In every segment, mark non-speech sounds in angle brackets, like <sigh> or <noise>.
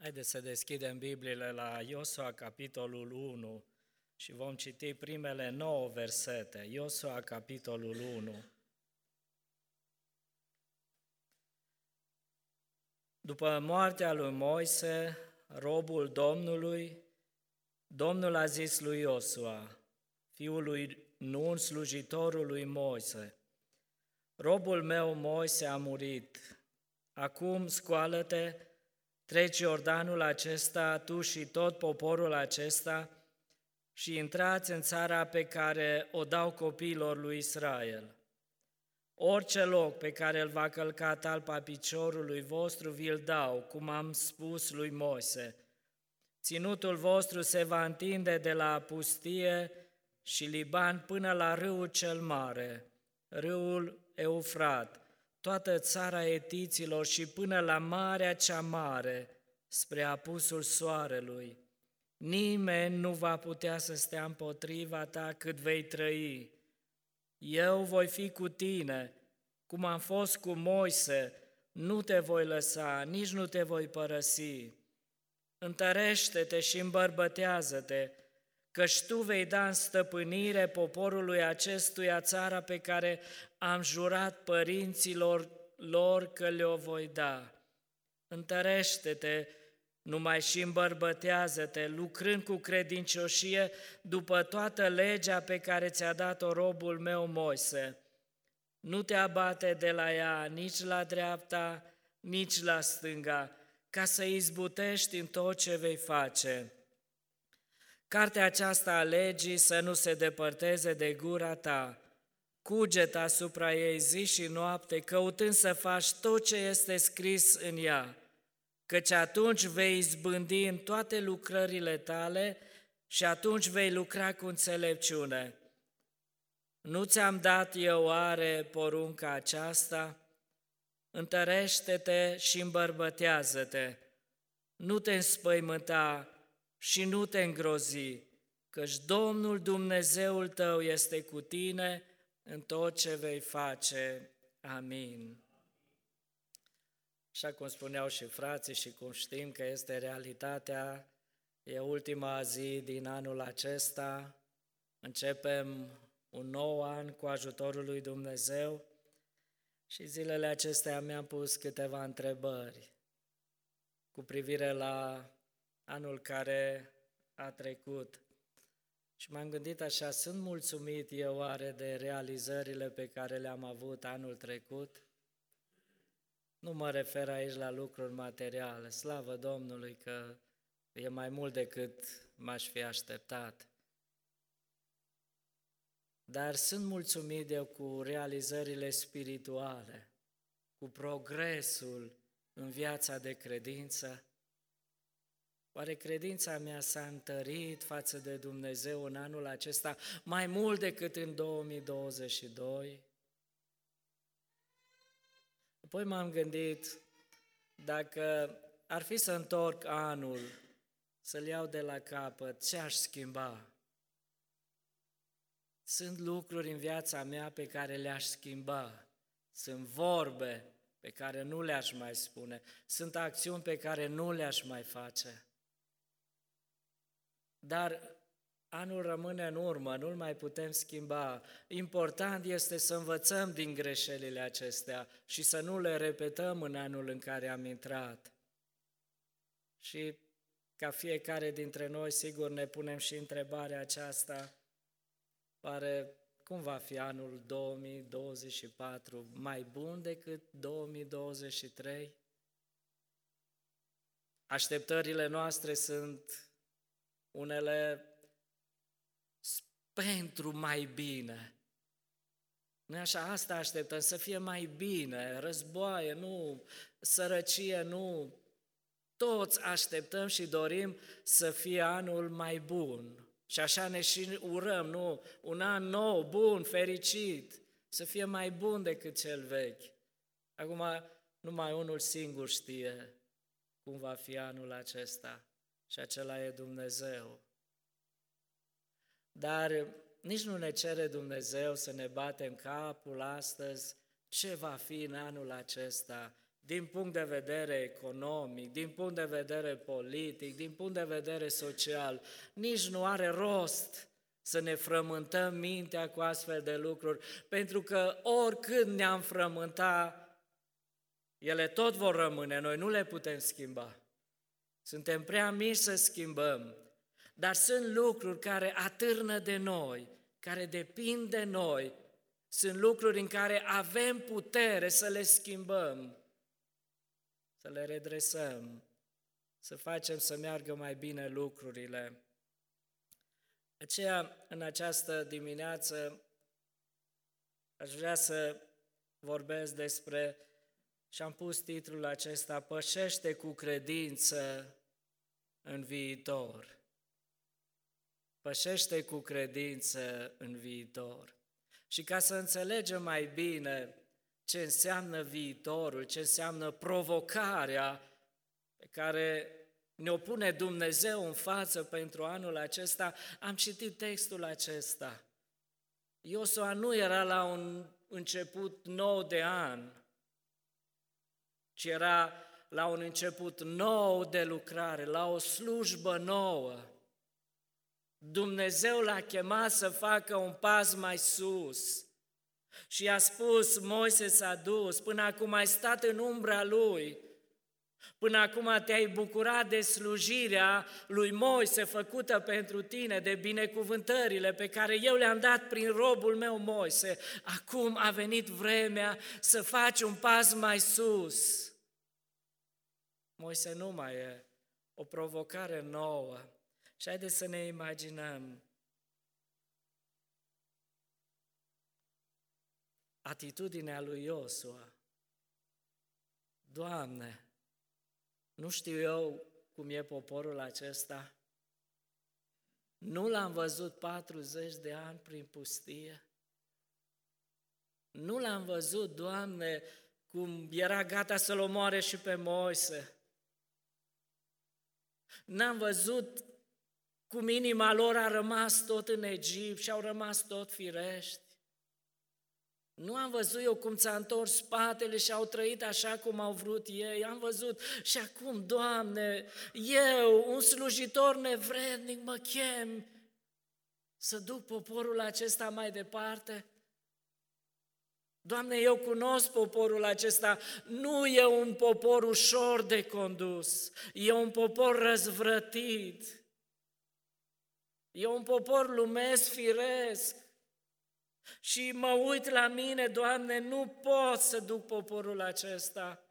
Haideți să deschidem Bibliile la Iosua, capitolul 1 și vom citi primele nouă versete. Iosua, capitolul 1. După moartea lui Moise, robul Domnului, Domnul a zis lui Iosua, fiul lui Nun, slujitorul lui Moise, Robul meu Moise a murit, acum scoală-te, treci Iordanul acesta, tu și tot poporul acesta, și intrați în țara pe care o dau copiilor lui Israel. Orice loc pe care îl va călca talpa piciorului vostru, vi-l dau, cum am spus lui Moise. Ținutul vostru se va întinde de la pustie și Liban până la râul cel mare, râul Eufrat, toată țara etiților și până la Marea cea Mare, spre apusul soarelui. Nimeni nu va putea să stea împotriva ta cât vei trăi. Eu voi fi cu tine, cum am fost cu Moise, nu te voi lăsa, nici nu te voi părăsi. Întărește-te și îmbărbătează-te, căci tu vei da în stăpânire poporului acestuia țara pe care am jurat părinților lor că le-o voi da. Întărește-te, numai și îmbărbătează-te, lucrând cu credincioșie după toată legea pe care ți-a dat-o robul meu Moise. Nu te abate de la ea nici la dreapta, nici la stânga, ca să izbutești în tot ce vei face. Cartea aceasta a legii să nu se depărteze de gura ta, cuget asupra ei zi și noapte, căutând să faci tot ce este scris în ea, căci atunci vei izbândi în toate lucrările tale și atunci vei lucra cu înțelepciune. Nu ți-am dat eu are porunca aceasta? Întărește-te și îmbărbătează-te, nu te înspăimânta și nu te îngrozi, căci Domnul Dumnezeul tău este cu tine în tot ce vei face. Amin. Așa cum spuneau și frații și cum știm că este realitatea, e ultima zi din anul acesta, începem un nou an cu ajutorul lui Dumnezeu și zilele acestea mi-am pus câteva întrebări cu privire la anul care a trecut. Și m-am gândit așa, sunt mulțumit eu oare de realizările pe care le-am avut anul trecut? Nu mă refer aici la lucruri materiale, slavă Domnului că e mai mult decât m-aș fi așteptat. Dar sunt mulțumit eu cu realizările spirituale, cu progresul în viața de credință, Oare credința mea s-a întărit față de Dumnezeu în anul acesta mai mult decât în 2022? Apoi m-am gândit, dacă ar fi să întorc anul, să-l iau de la capăt, ce aș schimba? Sunt lucruri în viața mea pe care le-aș schimba. Sunt vorbe pe care nu le-aș mai spune. Sunt acțiuni pe care nu le-aș mai face. Dar anul rămâne în urmă, nu-l mai putem schimba. Important este să învățăm din greșelile acestea și să nu le repetăm în anul în care am intrat. Și ca fiecare dintre noi, sigur, ne punem și întrebarea aceasta, pare cum va fi anul 2024? Mai bun decât 2023? Așteptările noastre sunt unele pentru mai bine. nu așa? Asta așteptăm, să fie mai bine, războaie, nu, sărăcie, nu. Toți așteptăm și dorim să fie anul mai bun. Și așa ne și urăm, nu? Un an nou, bun, fericit, să fie mai bun decât cel vechi. Acum, numai unul singur știe cum va fi anul acesta și acela e Dumnezeu. Dar nici nu ne cere Dumnezeu să ne batem capul astăzi ce va fi în anul acesta, din punct de vedere economic, din punct de vedere politic, din punct de vedere social. Nici nu are rost să ne frământăm mintea cu astfel de lucruri, pentru că oricând ne-am frământa, ele tot vor rămâne, noi nu le putem schimba. Suntem prea mici să schimbăm, dar sunt lucruri care atârnă de noi, care depind de noi, sunt lucruri în care avem putere să le schimbăm, să le redresăm, să facem să meargă mai bine lucrurile. Aceea, în această dimineață, aș vrea să vorbesc despre, și am pus titlul acesta, Pășește cu credință în viitor. Pășește cu credință în viitor. Și ca să înțelegem mai bine ce înseamnă viitorul, ce înseamnă provocarea pe care ne-o pune Dumnezeu în față pentru anul acesta, am citit textul acesta. Iosua nu era la un început nou de an, ci era la un început nou de lucrare, la o slujbă nouă. Dumnezeu l-a chemat să facă un pas mai sus și a spus, Moise s-a dus, până acum ai stat în umbra lui, Până acum te-ai bucurat de slujirea lui Moise făcută pentru tine, de binecuvântările pe care eu le-am dat prin robul meu Moise. Acum a venit vremea să faci un pas mai sus. Moise nu mai e o provocare nouă. Și haideți să ne imaginăm atitudinea lui Iosua. Doamne, nu știu eu cum e poporul acesta. Nu l-am văzut 40 de ani prin pustie. Nu l-am văzut, Doamne, cum era gata să-l omoare și pe Moise. N-am văzut cum inima lor a rămas tot în Egipt și au rămas tot firești. Nu am văzut eu cum ți-a întors spatele și au trăit așa cum au vrut ei. Am văzut și acum, Doamne, eu, un slujitor nevrednic, mă chem să duc poporul acesta mai departe. Doamne, eu cunosc poporul acesta, nu e un popor ușor de condus, e un popor răzvrătit, e un popor lumesc firesc, și mă uit la mine, Doamne, nu pot să duc poporul acesta.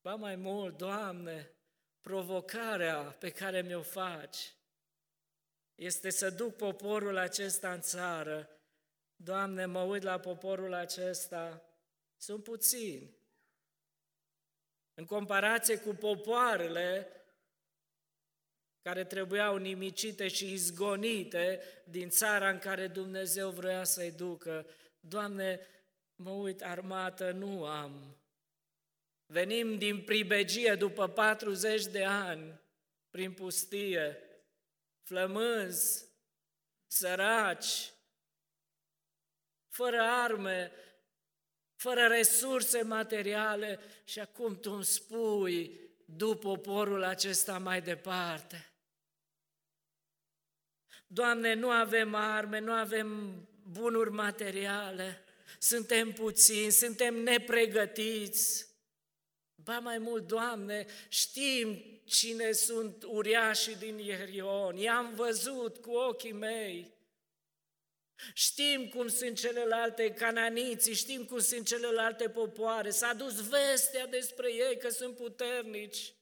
Ba mai mult, Doamne, provocarea pe care mi-o faci este să duc poporul acesta în țară. Doamne, mă uit la poporul acesta, sunt puțini. În comparație cu popoarele care trebuiau nimicite și izgonite din țara în care Dumnezeu vrea să-i ducă. Doamne, mă uit, armată nu am. Venim din pribegie după 40 de ani prin pustie, flămânzi, săraci, fără arme, fără resurse materiale și acum tu îmi spui, du poporul acesta mai departe. Doamne, nu avem arme, nu avem bunuri materiale, suntem puțini, suntem nepregătiți. Ba mai mult, Doamne, știm cine sunt uriașii din Ierion, i-am văzut cu ochii mei. Știm cum sunt celelalte cananiții, știm cum sunt celelalte popoare, s-a dus vestea despre ei că sunt puternici.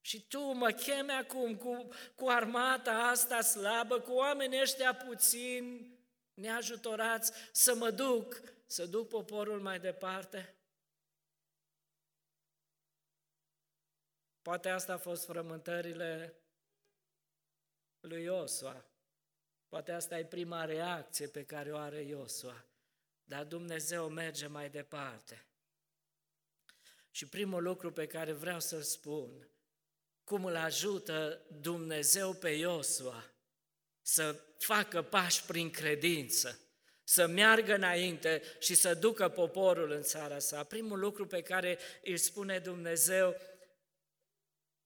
Și tu mă chemi acum cu, cu armata asta slabă, cu oamenii ăștia puțini, neajutorați, să mă duc, să duc poporul mai departe? Poate asta a fost frământările lui Iosua. Poate asta e prima reacție pe care o are Iosua. Dar Dumnezeu merge mai departe. Și primul lucru pe care vreau să-l spun, cum îl ajută Dumnezeu pe Iosua să facă pași prin credință, să meargă înainte și să ducă poporul în țara sa. Primul lucru pe care îl spune Dumnezeu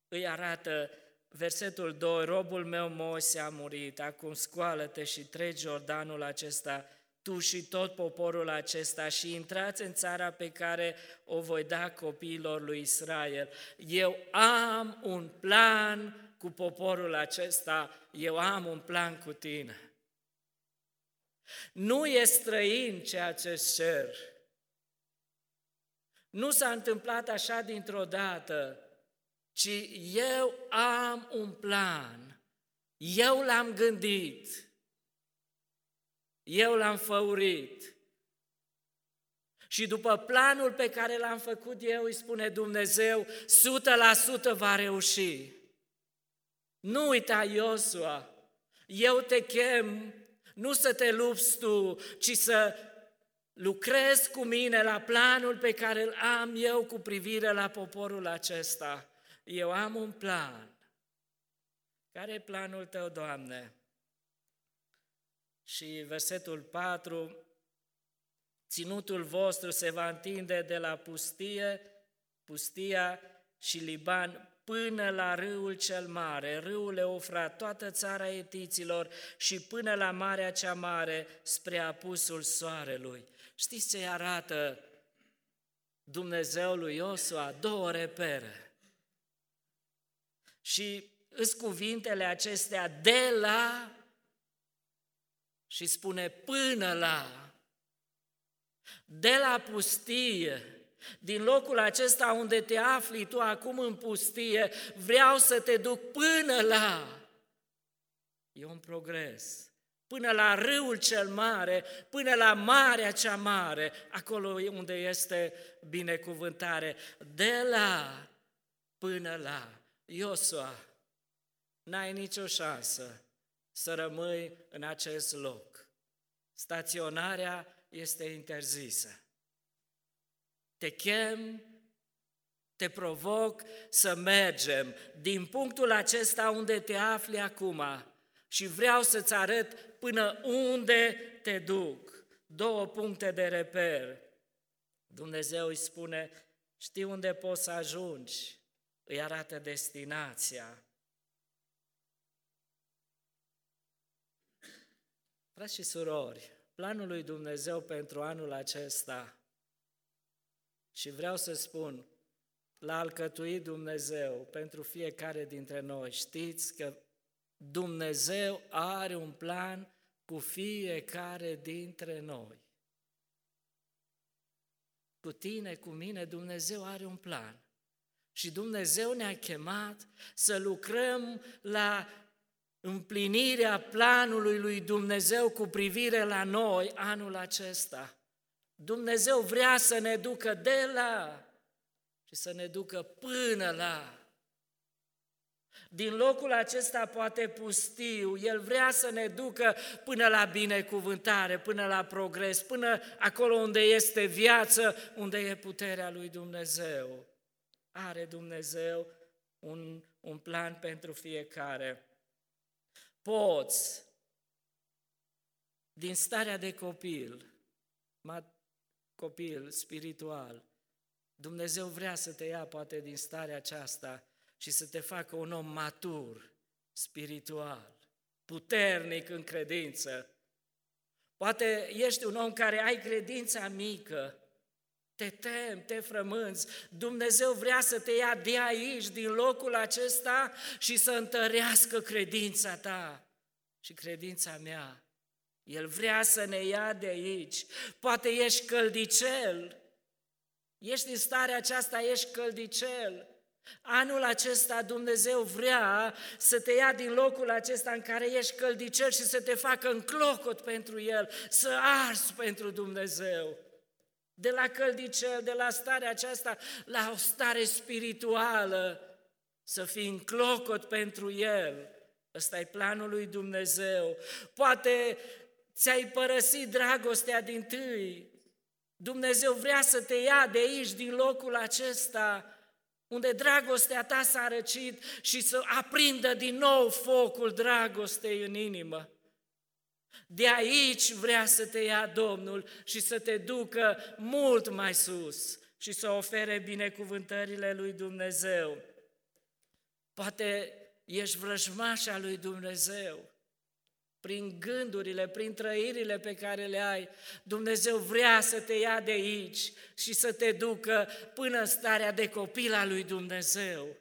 îi arată versetul 2, robul meu Moise a murit, acum scoală-te și treci Jordanul acesta, tu și tot poporul acesta și intrați în țara pe care o voi da copiilor lui Israel. Eu am un plan cu poporul acesta, eu am un plan cu tine. Nu e străin ceea ce cer. Nu s-a întâmplat așa dintr-o dată, ci eu am un plan. Eu l-am gândit. Eu l-am făurit. Și după planul pe care l-am făcut eu, îi spune Dumnezeu, 100% va reuși. Nu uita, Iosua, eu te chem nu să te lupți tu, ci să lucrezi cu mine la planul pe care îl am eu cu privire la poporul acesta. Eu am un plan. Care e planul tău, Doamne? Și versetul 4, ținutul vostru se va întinde de la pustie, pustia și Liban până la râul cel mare, râul Eufrat, toată țara etiților și până la Marea cea Mare, spre apusul soarelui. Știți ce arată Dumnezeul lui Iosua? Două repere. Și îs cuvintele acestea de la și spune până la, de la pustie, din locul acesta unde te afli tu acum în pustie, vreau să te duc până la... E un progres. Până la râul cel mare, până la marea cea mare, acolo unde este binecuvântare. De la până la Iosua, n-ai nicio șansă să rămâi în acest loc. Staționarea este interzisă. Te chem, te provoc să mergem din punctul acesta unde te afli acum și vreau să-ți arăt până unde te duc. Două puncte de reper. Dumnezeu îi spune, știi unde poți să ajungi, îi arată destinația. Frați și surori, planul lui Dumnezeu pentru anul acesta și vreau să spun, l-a alcătuit Dumnezeu pentru fiecare dintre noi. Știți că Dumnezeu are un plan cu fiecare dintre noi. Cu tine, cu mine, Dumnezeu are un plan. Și Dumnezeu ne-a chemat să lucrăm la împlinirea planului lui Dumnezeu cu privire la noi anul acesta. Dumnezeu vrea să ne ducă de la și să ne ducă până la. Din locul acesta poate pustiu, El vrea să ne ducă până la binecuvântare, până la progres, până acolo unde este viață, unde e puterea lui Dumnezeu. Are Dumnezeu un, un plan pentru fiecare. Poți, din starea de copil, copil spiritual. Dumnezeu vrea să te ia poate din starea aceasta și să te facă un om matur, spiritual, puternic în credință. Poate ești un om care ai credința mică, te tem, te frămânți. Dumnezeu vrea să te ia de aici, din locul acesta și să întărească credința ta și credința mea. El vrea să ne ia de aici. Poate ești căldicel. Ești în starea aceasta, ești căldicel. Anul acesta Dumnezeu vrea să te ia din locul acesta în care ești căldicel și să te facă în clocot pentru El, să arzi pentru Dumnezeu. De la căldicel, de la starea aceasta, la o stare spirituală, să fii în clocot pentru El. Ăsta e planul lui Dumnezeu. Poate ți-ai părăsit dragostea din tâi. Dumnezeu vrea să te ia de aici, din locul acesta, unde dragostea ta s-a răcit și să aprindă din nou focul dragostei în inimă. De aici vrea să te ia Domnul și să te ducă mult mai sus și să ofere binecuvântările lui Dumnezeu. Poate ești vrăjmașa lui Dumnezeu prin gândurile, prin trăirile pe care le ai, Dumnezeu vrea să te ia de aici și să te ducă până în starea de copil al lui Dumnezeu.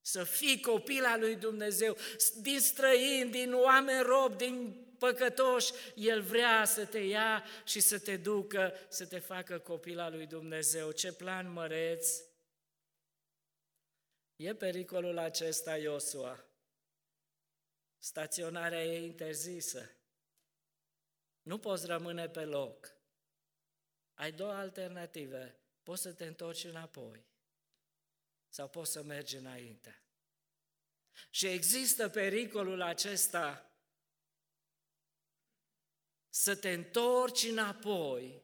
Să fii copil al lui Dumnezeu, din străini, din oameni rob, din păcătoși, El vrea să te ia și să te ducă, să te facă copil al lui Dumnezeu. Ce plan măreț! E pericolul acesta, Iosua. Staționarea e interzisă. Nu poți rămâne pe loc. Ai două alternative. Poți să te întorci înapoi sau poți să mergi înainte. Și există pericolul acesta să te întorci înapoi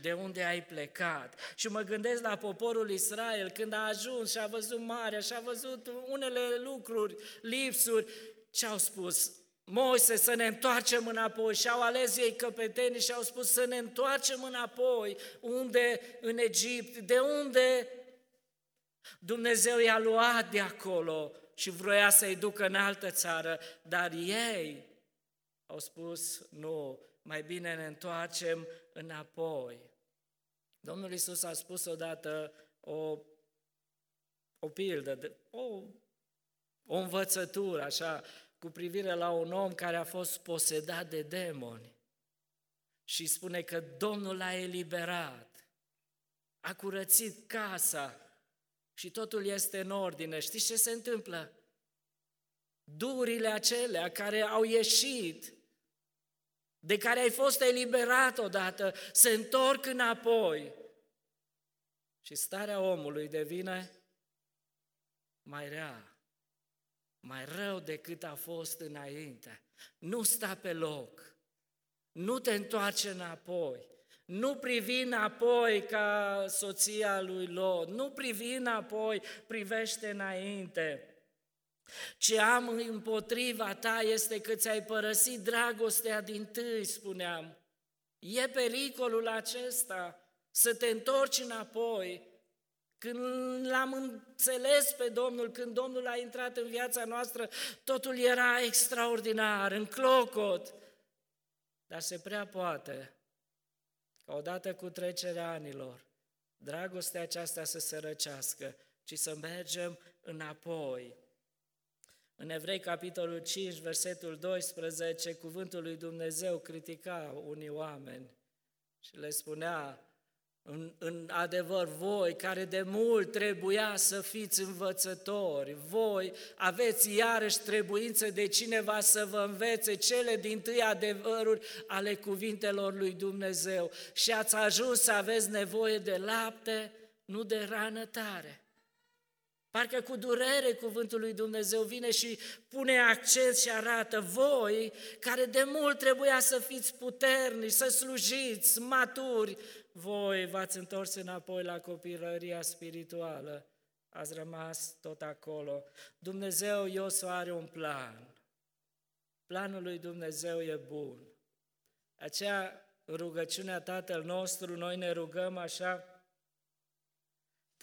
de unde ai plecat. Și mă gândesc la poporul Israel când a ajuns și a văzut marea și a văzut unele lucruri, lipsuri ce au spus? Moise să ne întoarcem înapoi și au ales ei căpetenii și au spus să ne întoarcem înapoi. Unde? În Egipt. De unde? Dumnezeu i-a luat de acolo și vroia să-i ducă în altă țară, dar ei au spus nu, mai bine ne întoarcem înapoi. Domnul Isus a spus odată o, o pildă, o, o învățătură, așa, cu privire la un om care a fost posedat de demoni și spune că Domnul l-a eliberat, a curățit casa și totul este în ordine. Știți ce se întâmplă? Durile acelea care au ieșit, de care ai fost eliberat odată, se întorc înapoi și starea omului devine mai rea mai rău decât a fost înainte. Nu sta pe loc, nu te întoarce înapoi, nu privi înapoi ca soția lui Lot, nu privi înapoi, privește înainte. Ce am împotriva ta este că ți-ai părăsit dragostea din tâi, spuneam. E pericolul acesta să te întorci înapoi, când l-am înțeles pe Domnul, când Domnul a intrat în viața noastră, totul era extraordinar, în clocot. Dar se prea poate ca odată cu trecerea anilor, dragostea aceasta să se răcească, ci să mergem înapoi. În Evrei, capitolul 5, versetul 12, cuvântul lui Dumnezeu critica unii oameni și le spunea, în, în adevăr, voi care de mult trebuia să fiți învățători, voi aveți iarăși trebuință de cineva să vă învețe cele din tâi adevăruri ale cuvintelor lui Dumnezeu și ați ajuns să aveți nevoie de lapte, nu de rană tare. Parcă cu durere cuvântul lui Dumnezeu vine și pune accent și arată voi, care de mult trebuia să fiți puternici, să slujiți, maturi, voi v-ați întors înapoi la copilăria spirituală, ați rămas tot acolo. Dumnezeu, Iosu, are un plan. Planul lui Dumnezeu e bun. Aceea rugăciunea Tatăl nostru, noi ne rugăm așa,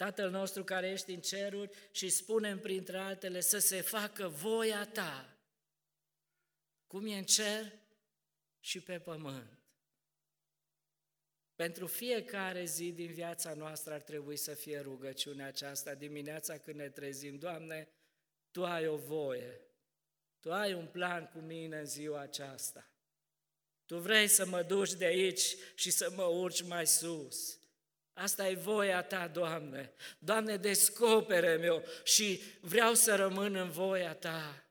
Tatăl nostru care ești în ceruri și spunem printre altele să se facă voia ta, cum e în cer și pe pământ. Pentru fiecare zi din viața noastră ar trebui să fie rugăciunea aceasta dimineața când ne trezim. Doamne, Tu ai o voie, Tu ai un plan cu mine în ziua aceasta. Tu vrei să mă duci de aici și să mă urci mai sus. Asta e voia Ta, Doamne. Doamne, descopere-mi și vreau să rămân în voia Ta.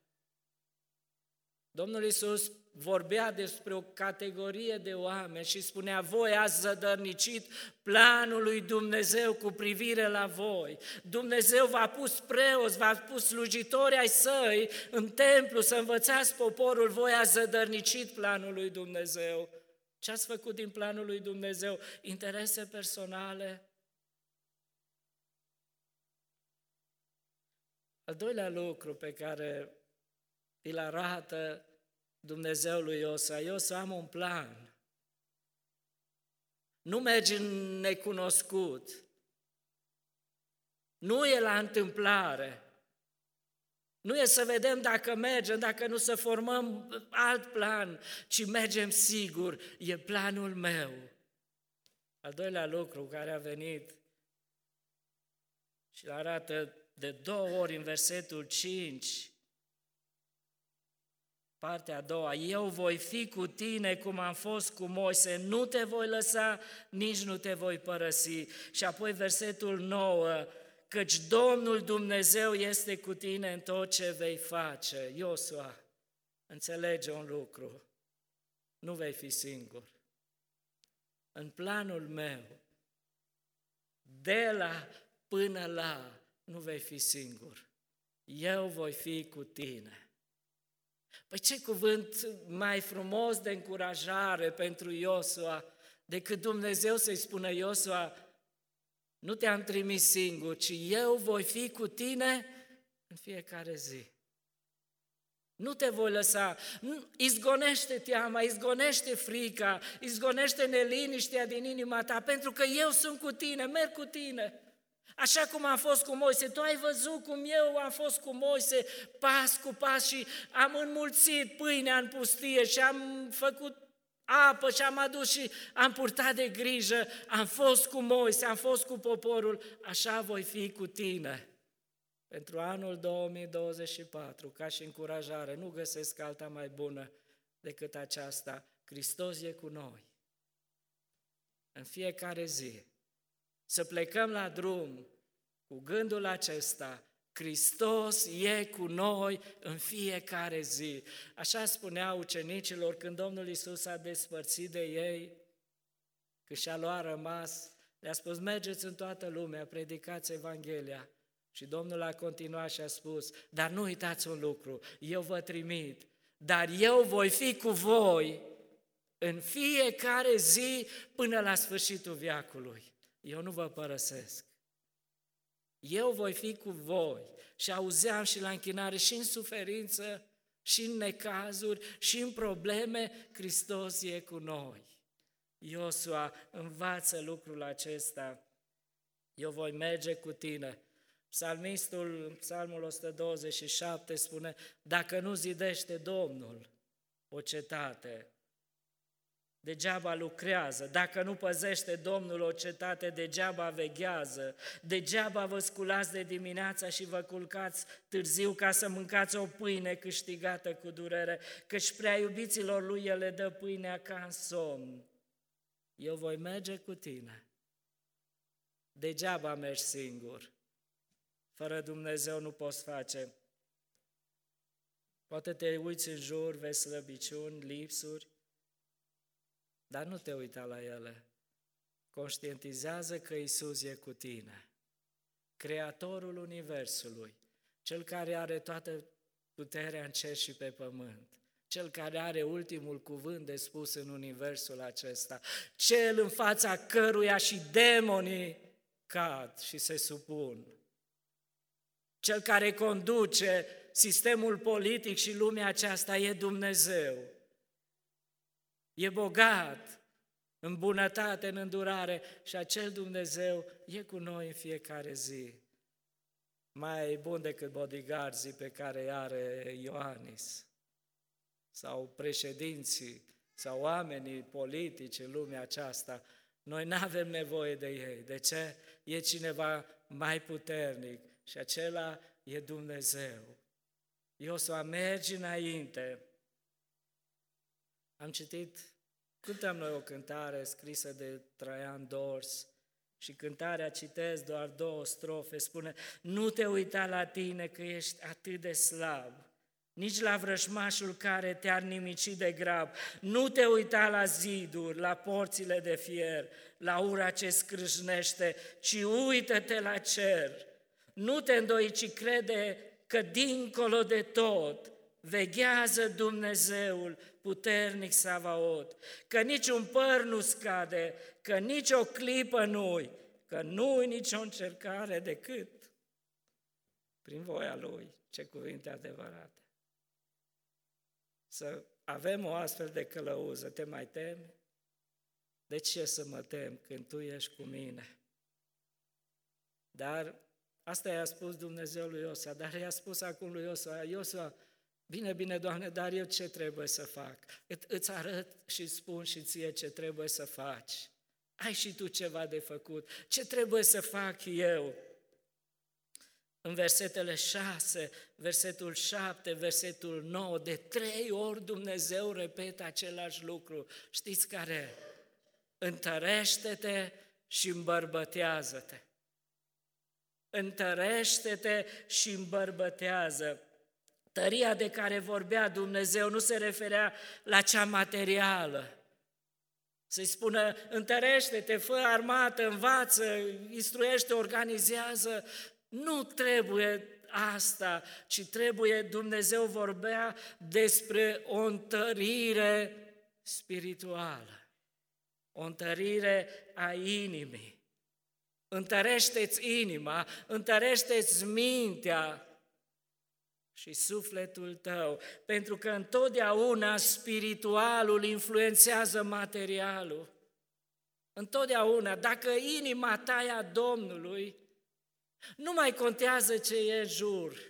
Domnul Iisus vorbea despre o categorie de oameni și spunea, voi ați zădărnicit planul lui Dumnezeu cu privire la voi. Dumnezeu v-a pus preoți, v-a pus slujitori ai săi în templu să învățați poporul, voi ați zădărnicit planul lui Dumnezeu. Ce ați făcut din planul lui Dumnezeu? Interese personale? Al doilea lucru pe care îl arată Dumnezeu lui Iosua, Iosua am un plan. Nu mergi în necunoscut. Nu e la întâmplare. Nu e să vedem dacă mergem, dacă nu să formăm alt plan, ci mergem sigur, e planul meu. Al doilea lucru care a venit și arată de două ori în versetul 5, partea a doua, eu voi fi cu tine cum am fost cu Moise, nu te voi lăsa, nici nu te voi părăsi. Și apoi versetul 9, căci Domnul Dumnezeu este cu tine în tot ce vei face. Iosua, înțelege un lucru, nu vei fi singur. În planul meu, de la până la, nu vei fi singur. Eu voi fi cu tine. Păi ce cuvânt mai frumos de încurajare pentru Iosua decât Dumnezeu să-i spună Iosua, nu te-am trimis singur, ci eu voi fi cu tine în fiecare zi. Nu te voi lăsa, izgonește teama, izgonește frica, izgonește neliniștea din inima ta, pentru că eu sunt cu tine, merg cu tine. Așa cum am fost cu Moise, tu ai văzut cum eu am fost cu Moise, pas cu pas și am înmulțit pâinea în pustie și am făcut apă și am adus și am purtat de grijă, am fost cu Moise, am fost cu poporul, așa voi fi cu tine. Pentru anul 2024, ca și încurajare, nu găsesc alta mai bună decât aceasta. Hristos e cu noi. În fiecare zi. Să plecăm la drum cu gândul acesta, Hristos e cu noi în fiecare zi. Așa spunea ucenicilor când Domnul Isus a despărțit de ei, că și-a luat rămas, le-a spus, mergeți în toată lumea, predicați Evanghelia. Și Domnul a continuat și a spus, dar nu uitați un lucru, eu vă trimit, dar eu voi fi cu voi în fiecare zi până la sfârșitul viacului. Eu nu vă părăsesc. Eu voi fi cu voi. Și auzeam și la închinare și în suferință, și în necazuri, și în probleme, Hristos e cu noi. Iosua învață lucrul acesta. Eu voi merge cu tine. Psalmistul, psalmul 127 spune, dacă nu zidește Domnul o cetate, degeaba lucrează. Dacă nu păzește Domnul o cetate, degeaba veghează. Degeaba vă sculați de dimineața și vă culcați târziu ca să mâncați o pâine câștigată cu durere, căci prea iubiților lui El le dă pâinea ca în somn. Eu voi merge cu tine. Degeaba mergi singur. Fără Dumnezeu nu poți face. Poate te uiți în jur, vezi slăbiciuni, lipsuri, dar nu te uita la ele. Conștientizează că Isus e cu tine. Creatorul Universului, Cel care are toată puterea în cer și pe pământ, Cel care are ultimul cuvânt de spus în Universul acesta, Cel în fața căruia și demonii cad și se supun, Cel care conduce sistemul politic și lumea aceasta e Dumnezeu e bogat în bunătate, în îndurare și acel Dumnezeu e cu noi în fiecare zi. Mai bun decât bodyguardzii pe care îi are Ioanis sau președinții sau oamenii politici în lumea aceasta. Noi nu avem nevoie de ei. De ce? E cineva mai puternic și acela e Dumnezeu. Eu să mergi înainte, am citit, cântăm noi o cântare scrisă de Traian Dors și cântarea citesc doar două strofe, spune Nu te uita la tine că ești atât de slab, nici la vrăjmașul care te-ar nimici de grab. Nu te uita la ziduri, la porțile de fier, la ura ce scrâșnește, ci uită-te la cer. Nu te îndoi, ci crede că dincolo de tot veghează Dumnezeul puternic Savaot, că niciun păr nu scade, că nici o clipă nu că nu-i nicio încercare decât prin voia Lui. Ce cuvinte adevărate! să avem o astfel de călăuză. Te mai temi? De ce să mă tem când Tu ești cu mine? Dar asta i-a spus Dumnezeu lui Iosua, dar i-a spus acum lui Iosua, Iosua, bine, bine, Doamne, dar eu ce trebuie să fac? Îți arăt și spun și ție ce trebuie să faci. Ai și tu ceva de făcut. Ce trebuie să fac eu? În versetele 6, versetul 7, versetul 9, de trei ori Dumnezeu repetă același lucru. Știți care? Întărește-te și îmbărbătează-te. Întărește-te și îmbărbătează. Tăria de care vorbea Dumnezeu nu se referea la cea materială. Să-i spună, întărește-te, fă armată, învață, instruiește, organizează. Nu trebuie asta, ci trebuie, Dumnezeu vorbea despre o întărire spirituală, o întărire a inimii. Întărește-ți inima, întărește-ți mintea și sufletul tău, pentru că întotdeauna spiritualul influențează materialul. Întotdeauna, dacă inima ta e a Domnului, nu mai contează ce e jur.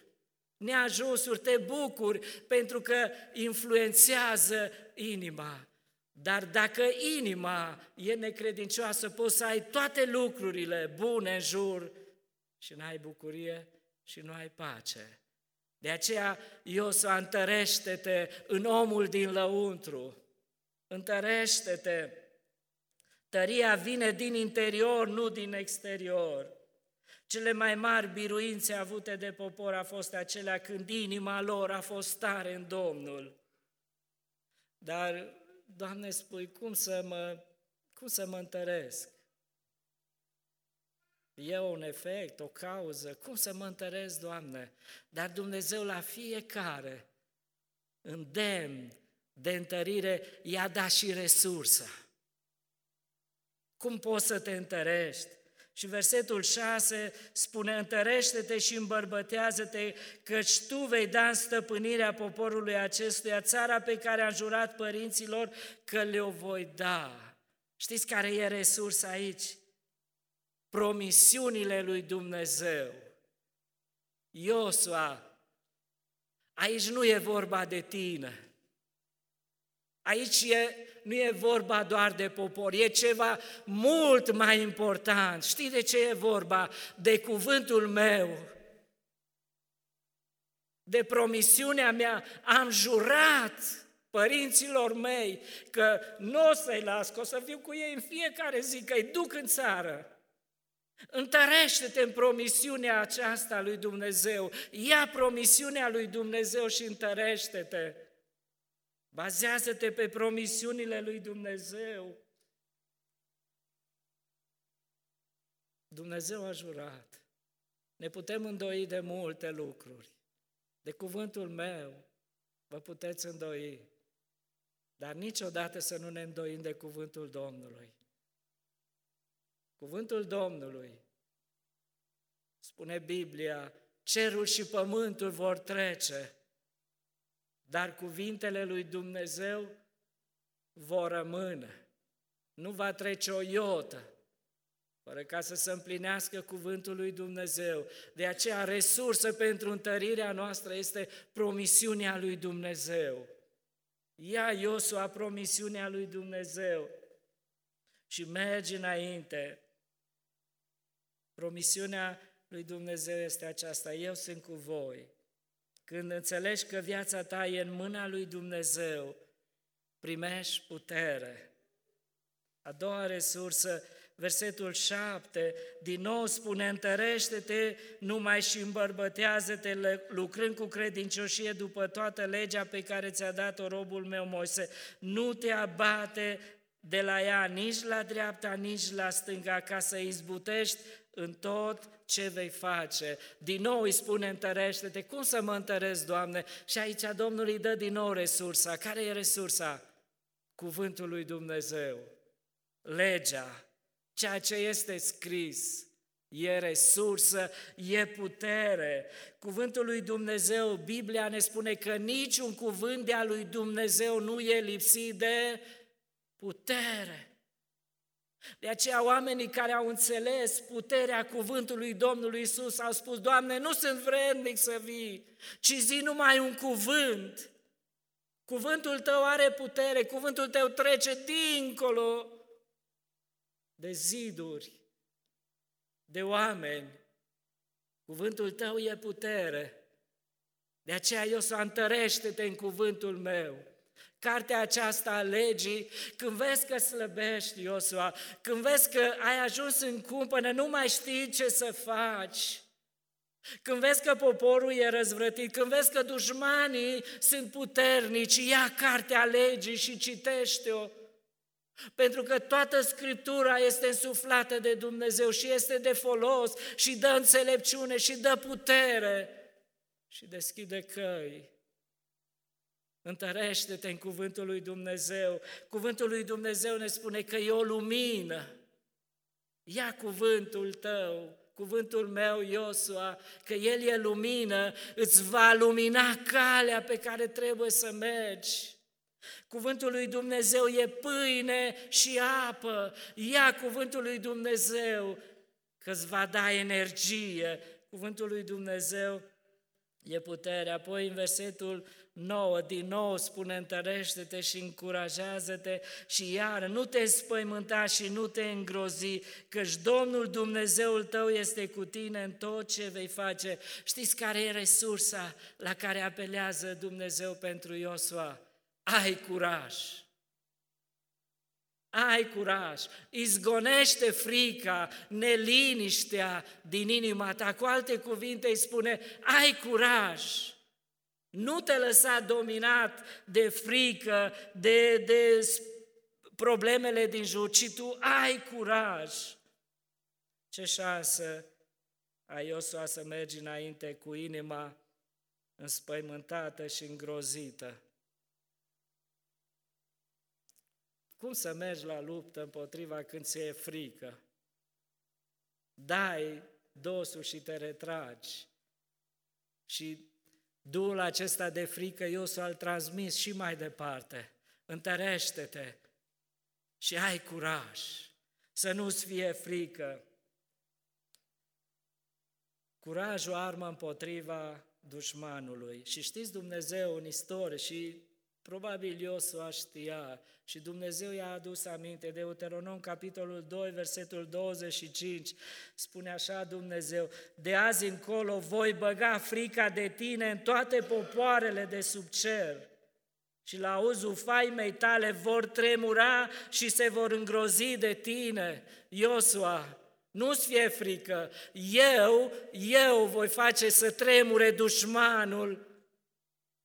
Neajunsuri, te bucuri pentru că influențează inima. Dar dacă inima e necredincioasă, poți să ai toate lucrurile bune în jur și n-ai bucurie și nu ai pace. De aceea, Iosua, întărește-te în omul din lăuntru, întărește-te. Tăria vine din interior, nu din exterior. Cele mai mari biruințe avute de popor a fost acelea când inima lor a fost tare în Domnul. Dar, Doamne, spui, cum să mă, cum să mă întăresc? E un efect, o cauză, cum să mă întăresc, Doamne? Dar Dumnezeu la fiecare îndemn de întărire i-a dat și resursa. Cum poți să te întărești? Și versetul 6 spune, întărește-te și îmbărbătează-te, căci tu vei da în stăpânirea poporului acestuia țara pe care am jurat părinților că le-o voi da. Știți care e resursa aici? Promisiunile lui Dumnezeu. Iosua, aici nu e vorba de tine. Aici e, nu e vorba doar de popor, e ceva mult mai important. Știi de ce e vorba? De cuvântul meu, de promisiunea mea. Am jurat părinților mei că nu o să-i las, că o să fiu cu ei în fiecare zi, că îi duc în țară. Întărește-te în promisiunea aceasta lui Dumnezeu. Ia promisiunea lui Dumnezeu și întărește-te. Bazează-te pe promisiunile lui Dumnezeu. Dumnezeu a jurat. Ne putem îndoi de multe lucruri. De cuvântul meu vă puteți îndoi. Dar niciodată să nu ne îndoim de cuvântul Domnului. Cuvântul Domnului, spune Biblia, cerul și pământul vor trece, dar cuvintele lui Dumnezeu vor rămâne. Nu va trece o iotă, fără ca să se împlinească cuvântul lui Dumnezeu. De aceea, resursă pentru întărirea noastră este promisiunea lui Dumnezeu. Ia Iosua promisiunea lui Dumnezeu și mergi înainte. Promisiunea lui Dumnezeu este aceasta, eu sunt cu voi. Când înțelegi că viața ta e în mâna lui Dumnezeu, primești putere. A doua resursă, versetul 7, din nou spune, întărește-te numai și îmbărbătează-te lucrând cu credincioșie după toată legea pe care ți-a dat-o robul meu Moise. Nu te abate de la ea nici la dreapta, nici la stânga, ca să izbutești în tot ce vei face. Din nou îi spune, întărește-te. Cum să mă întăresc, Doamne? Și aici Domnul îi dă din nou resursa. Care e resursa? Cuvântul lui Dumnezeu, legea, ceea ce este scris. e resursă, e putere. Cuvântul lui Dumnezeu, Biblia ne spune că niciun cuvânt de a lui Dumnezeu nu e lipsit de putere. De aceea oamenii care au înțeles puterea cuvântului Domnului Isus au spus, Doamne, nu sunt vrednic să vii, ci zi numai un cuvânt. Cuvântul Tău are putere, cuvântul Tău trece dincolo de ziduri, de oameni. Cuvântul Tău e putere. De aceea eu să întărește-te în cuvântul meu cartea aceasta a legii, când vezi că slăbești, Iosua, când vezi că ai ajuns în cumpănă, nu mai știi ce să faci, când vezi că poporul e răzvrătit, când vezi că dușmanii sunt puternici, ia cartea legii și citește-o. Pentru că toată Scriptura este însuflată de Dumnezeu și este de folos și dă înțelepciune și dă putere și deschide căi Întărește-te în cuvântul lui Dumnezeu. Cuvântul lui Dumnezeu ne spune că e o lumină. Ia cuvântul tău, cuvântul meu, Iosua, că El e lumină, îți va lumina calea pe care trebuie să mergi. Cuvântul lui Dumnezeu e pâine și apă. Ia cuvântul lui Dumnezeu că îți va da energie. Cuvântul lui Dumnezeu e putere. Apoi în versetul 9, din nou spune întărește-te și încurajează-te și iar nu te spăimânta și nu te îngrozi, căci Domnul Dumnezeul tău este cu tine în tot ce vei face. Știți care e resursa la care apelează Dumnezeu pentru Iosua? Ai curaj! Ai curaj, izgonește frica, neliniștea din inima ta. Cu alte cuvinte îi spune, ai curaj, nu te lăsa dominat de frică, de, de problemele din jur, ci tu ai curaj. Ce șansă ai Iosua să mergi înainte cu inima înspăimântată și îngrozită. Cum să mergi la luptă împotriva când ți e frică? Dai dosul și te retragi. Și Duhul acesta de frică eu să-l transmis și mai departe. Întărește-te și ai curaj să nu-ți fie frică. Curajul armă împotriva dușmanului. Și știți, Dumnezeu în istorie și Probabil Iosua știa și Dumnezeu i-a adus aminte. de Deuteronom, capitolul 2, versetul 25, spune așa Dumnezeu, de azi încolo voi băga frica de tine în toate popoarele de sub cer și la auzul faimei tale vor tremura și se vor îngrozi de tine. Iosua, nu-ți fie frică, eu, eu voi face să tremure dușmanul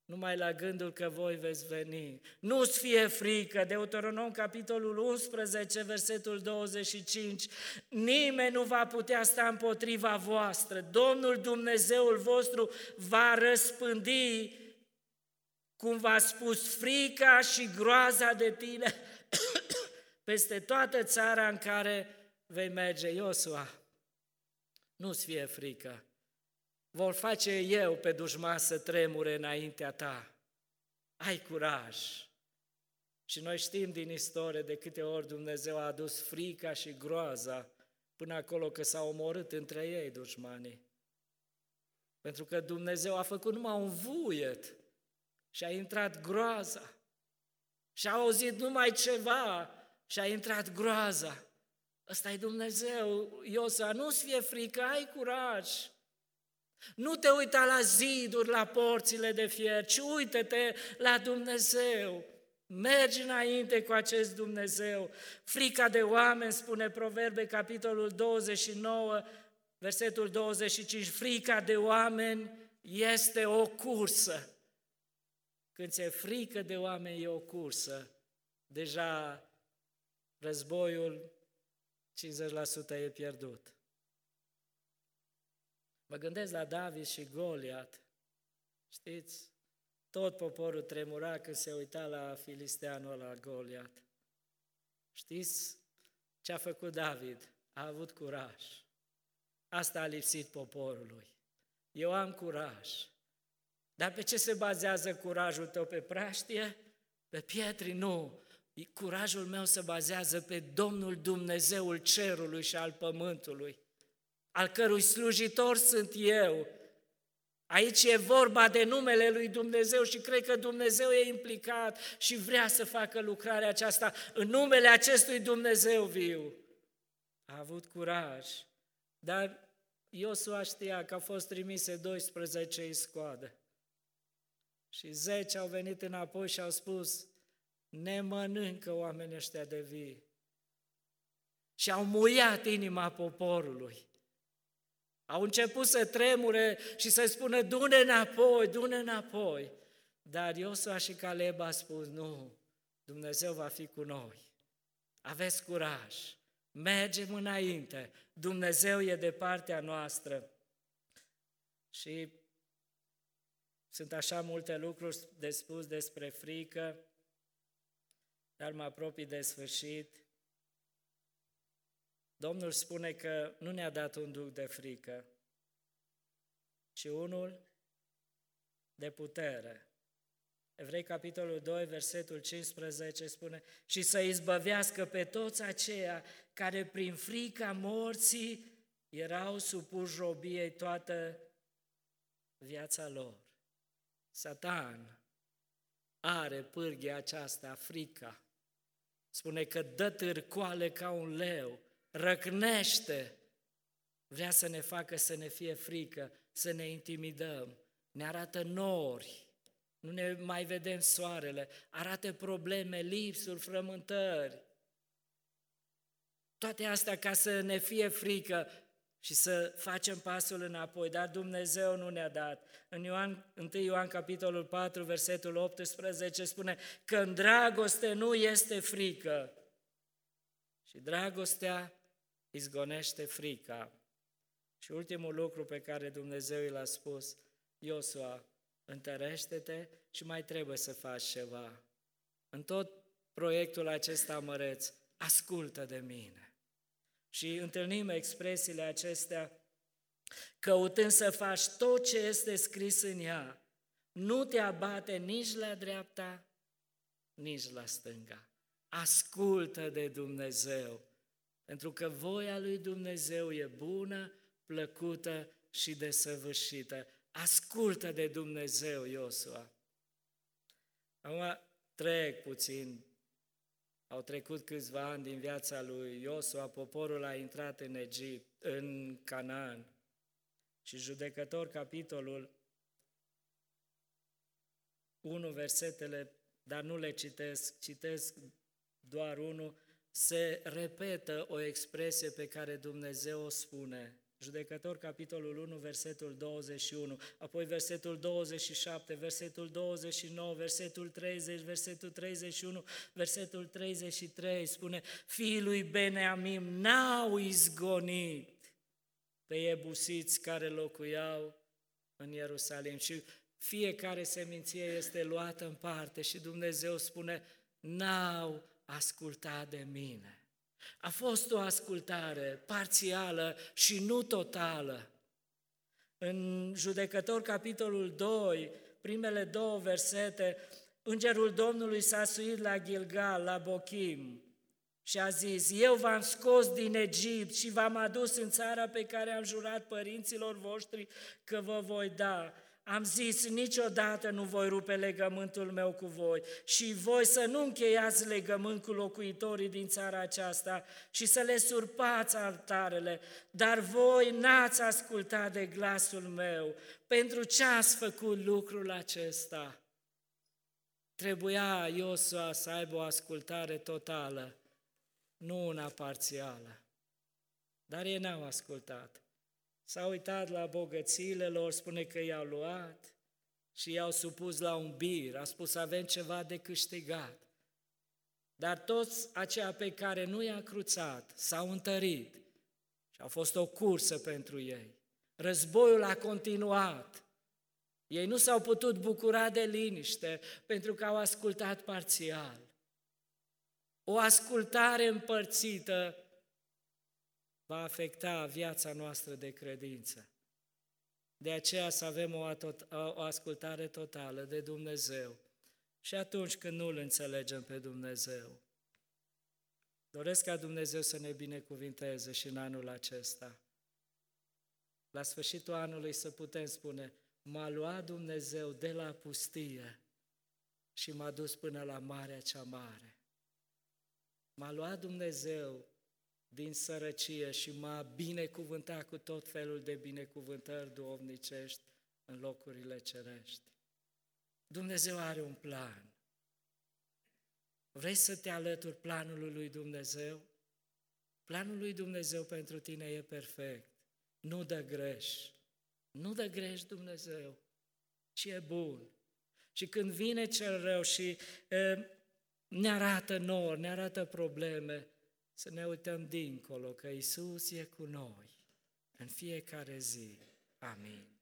numai la gândul că voi veți veni. Nu-ți fie frică, Deuteronom, capitolul 11, versetul 25, nimeni nu va putea sta împotriva voastră. Domnul Dumnezeul vostru va răspândi, cum v-a spus, frica și groaza de tine <coughs> peste toată țara în care vei merge. Iosua, nu-ți fie frică, vor face eu pe dușman să tremure înaintea ta. Ai curaj! Și noi știm din istorie de câte ori Dumnezeu a adus frica și groaza până acolo că s-au omorât între ei dușmanii. Pentru că Dumnezeu a făcut numai un vuiet și a intrat groaza. Și a auzit numai ceva și a intrat groaza. Ăsta e Dumnezeu, Iosa, nu-ți fie frică, ai curaj. Nu te uita la ziduri, la porțile de fier, ci uite-te la Dumnezeu. Mergi înainte cu acest Dumnezeu. Frica de oameni, spune Proverbe, capitolul 29, versetul 25, frica de oameni este o cursă. Când ți-e frică de oameni, e o cursă. Deja războiul 50% e pierdut. Mă gândesc la David și Goliat. Știți? Tot poporul tremura când se uita la filisteanul la Goliat. Știți ce a făcut David? A avut curaj. Asta a lipsit poporului. Eu am curaj. Dar pe ce se bazează curajul tău? Pe praștie? Pe pietri? Nu. Curajul meu se bazează pe Domnul Dumnezeul cerului și al pământului, al cărui slujitor sunt eu. Aici e vorba de numele lui Dumnezeu și cred că Dumnezeu e implicat și vrea să facă lucrarea aceasta în numele acestui Dumnezeu viu. A avut curaj, dar Iosua știa că au fost trimise 12 iscoade. Și 10 au venit înapoi și au spus, ne mănâncă oamenii ăștia de vii. Și au muiat inima poporului. Au început să tremure și să spună, du-ne înapoi, du-ne înapoi. Dar Iosua și Caleb a spus, nu, Dumnezeu va fi cu noi. Aveți curaj, mergem înainte, Dumnezeu e de partea noastră. Și sunt așa multe lucruri de spus despre frică, dar mă apropii de sfârșit. Domnul spune că nu ne-a dat un duc de frică, ci unul de putere. Evrei, capitolul 2, versetul 15 spune și să izbăvească pe toți aceia care prin frica morții erau supuși robiei toată viața lor. Satan are pârghia aceasta, frica. Spune că dă târcoale ca un leu, răcnește, vrea să ne facă să ne fie frică, să ne intimidăm, ne arată nori, nu ne mai vedem soarele, arată probleme, lipsuri, frământări. Toate astea ca să ne fie frică și să facem pasul înapoi, dar Dumnezeu nu ne-a dat. În Ioan, 1 Ioan capitolul 4, versetul 18 spune că în dragoste nu este frică și dragostea izgonește frica. Și ultimul lucru pe care Dumnezeu l-a spus, Iosua, întărește-te și mai trebuie să faci ceva. În tot proiectul acesta măreț, ascultă de mine. Și întâlnim expresiile acestea, căutând să faci tot ce este scris în ea, nu te abate nici la dreapta, nici la stânga. Ascultă de Dumnezeu, pentru că voia lui Dumnezeu e bună, plăcută și desăvârșită. Ascultă de Dumnezeu, Iosua. Acum trec puțin. Au trecut câțiva ani din viața lui Iosua, poporul a intrat în Egipt, în Canaan. Și judecător, capitolul 1, versetele, dar nu le citesc, citesc doar unul, se repetă o expresie pe care Dumnezeu o spune. Judecător, capitolul 1, versetul 21, apoi versetul 27, versetul 29, versetul 30, versetul 31, versetul 33, spune, fiii lui Beneamim n-au izgonit pe ebusiți care locuiau în Ierusalim și fiecare seminție este luată în parte și Dumnezeu spune, n-au ascultat de mine. A fost o ascultare parțială și nu totală. În Judecător, capitolul 2, primele două versete, Îngerul Domnului s-a suit la Gilgal, la Bochim, și a zis, eu v-am scos din Egipt și v-am adus în țara pe care am jurat părinților voștri că vă voi da. Am zis, niciodată nu voi rupe legământul meu cu voi și voi să nu încheiați legământ cu locuitorii din țara aceasta și să le surpați altarele, dar voi n-ați ascultat de glasul meu. Pentru ce ați făcut lucrul acesta? Trebuia Iosua să aibă o ascultare totală, nu una parțială. Dar ei n-au ascultat. S-a uitat la bogățiile lor, spune că i-au luat și i-au supus la un bir. A spus, avem ceva de câștigat. Dar toți aceia pe care nu i-a cruțat s-au întărit și a fost o cursă pentru ei. Războiul a continuat. Ei nu s-au putut bucura de liniște pentru că au ascultat parțial. O ascultare împărțită va afecta viața noastră de credință. De aceea să avem o, atot, o ascultare totală de Dumnezeu și atunci când nu îl înțelegem pe Dumnezeu. Doresc ca Dumnezeu să ne binecuvinteze și în anul acesta. La sfârșitul anului să putem spune, m-a luat Dumnezeu de la pustie și m-a dus până la Marea cea Mare. M-a luat Dumnezeu din sărăcie și m-a binecuvântat cu tot felul de binecuvântări duovnicești în locurile cerești. Dumnezeu are un plan. Vrei să te alături planului lui Dumnezeu? Planul lui Dumnezeu pentru tine e perfect. Nu dă greș. Nu dă greș Dumnezeu, ci e bun. Și când vine cel rău și e, ne arată nori, ne arată probleme, să ne uităm dincolo, că Isus e cu noi în fiecare zi. Amin.